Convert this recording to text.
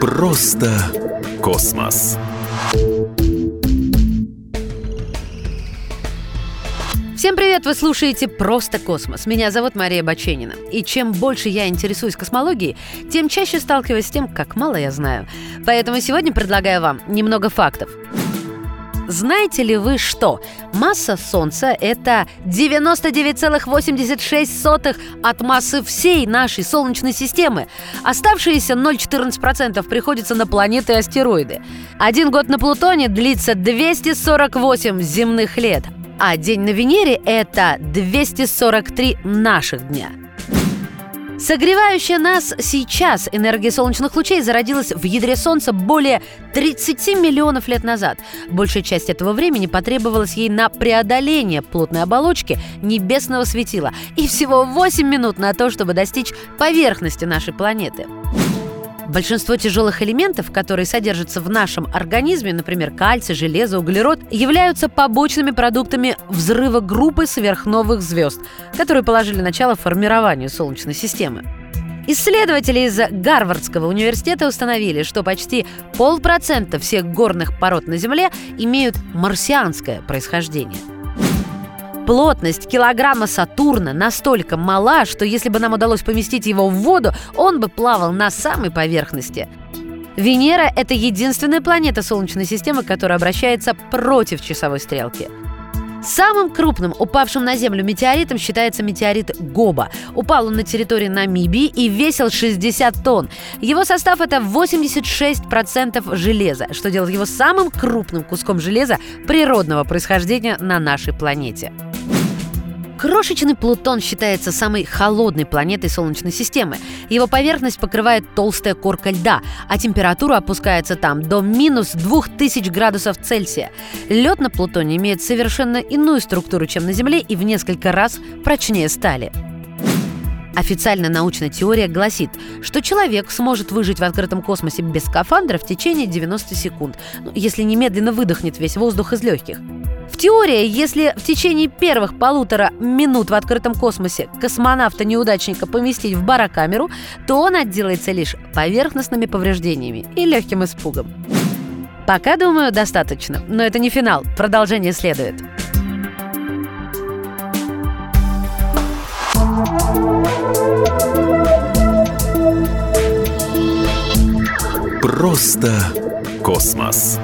Просто космос. Всем привет! Вы слушаете «Просто космос». Меня зовут Мария Баченина. И чем больше я интересуюсь космологией, тем чаще сталкиваюсь с тем, как мало я знаю. Поэтому сегодня предлагаю вам немного фактов. Знаете ли вы, что масса Солнца – это 99,86 от массы всей нашей Солнечной системы. Оставшиеся 0,14% приходится на планеты и астероиды. Один год на Плутоне длится 248 земных лет, а день на Венере – это 243 наших дня – Согревающая нас сейчас энергия солнечных лучей зародилась в ядре Солнца более 30 миллионов лет назад. Большая часть этого времени потребовалась ей на преодоление плотной оболочки небесного светила и всего 8 минут на то, чтобы достичь поверхности нашей планеты. Большинство тяжелых элементов, которые содержатся в нашем организме, например, кальций, железо, углерод, являются побочными продуктами взрыва группы сверхновых звезд, которые положили начало формированию Солнечной системы. Исследователи из Гарвардского университета установили, что почти полпроцента всех горных пород на Земле имеют марсианское происхождение – Плотность килограмма Сатурна настолько мала, что если бы нам удалось поместить его в воду, он бы плавал на самой поверхности. Венера – это единственная планета Солнечной системы, которая обращается против часовой стрелки – Самым крупным упавшим на Землю метеоритом считается метеорит Гоба. Упал он на территории Намибии и весил 60 тонн. Его состав – это 86% железа, что делает его самым крупным куском железа природного происхождения на нашей планете. Крошечный Плутон считается самой холодной планетой Солнечной системы. Его поверхность покрывает толстая корка льда, а температура опускается там до минус 2000 градусов Цельсия. Лед на Плутоне имеет совершенно иную структуру, чем на Земле, и в несколько раз прочнее стали. Официальная научная теория гласит, что человек сможет выжить в открытом космосе без скафандра в течение 90 секунд, ну, если немедленно выдохнет весь воздух из легких. В теории, если в течение первых полутора минут в открытом космосе космонавта-неудачника поместить в барокамеру, то он отделается лишь поверхностными повреждениями и легким испугом. Пока, думаю, достаточно. Но это не финал. Продолжение следует. Просто космос.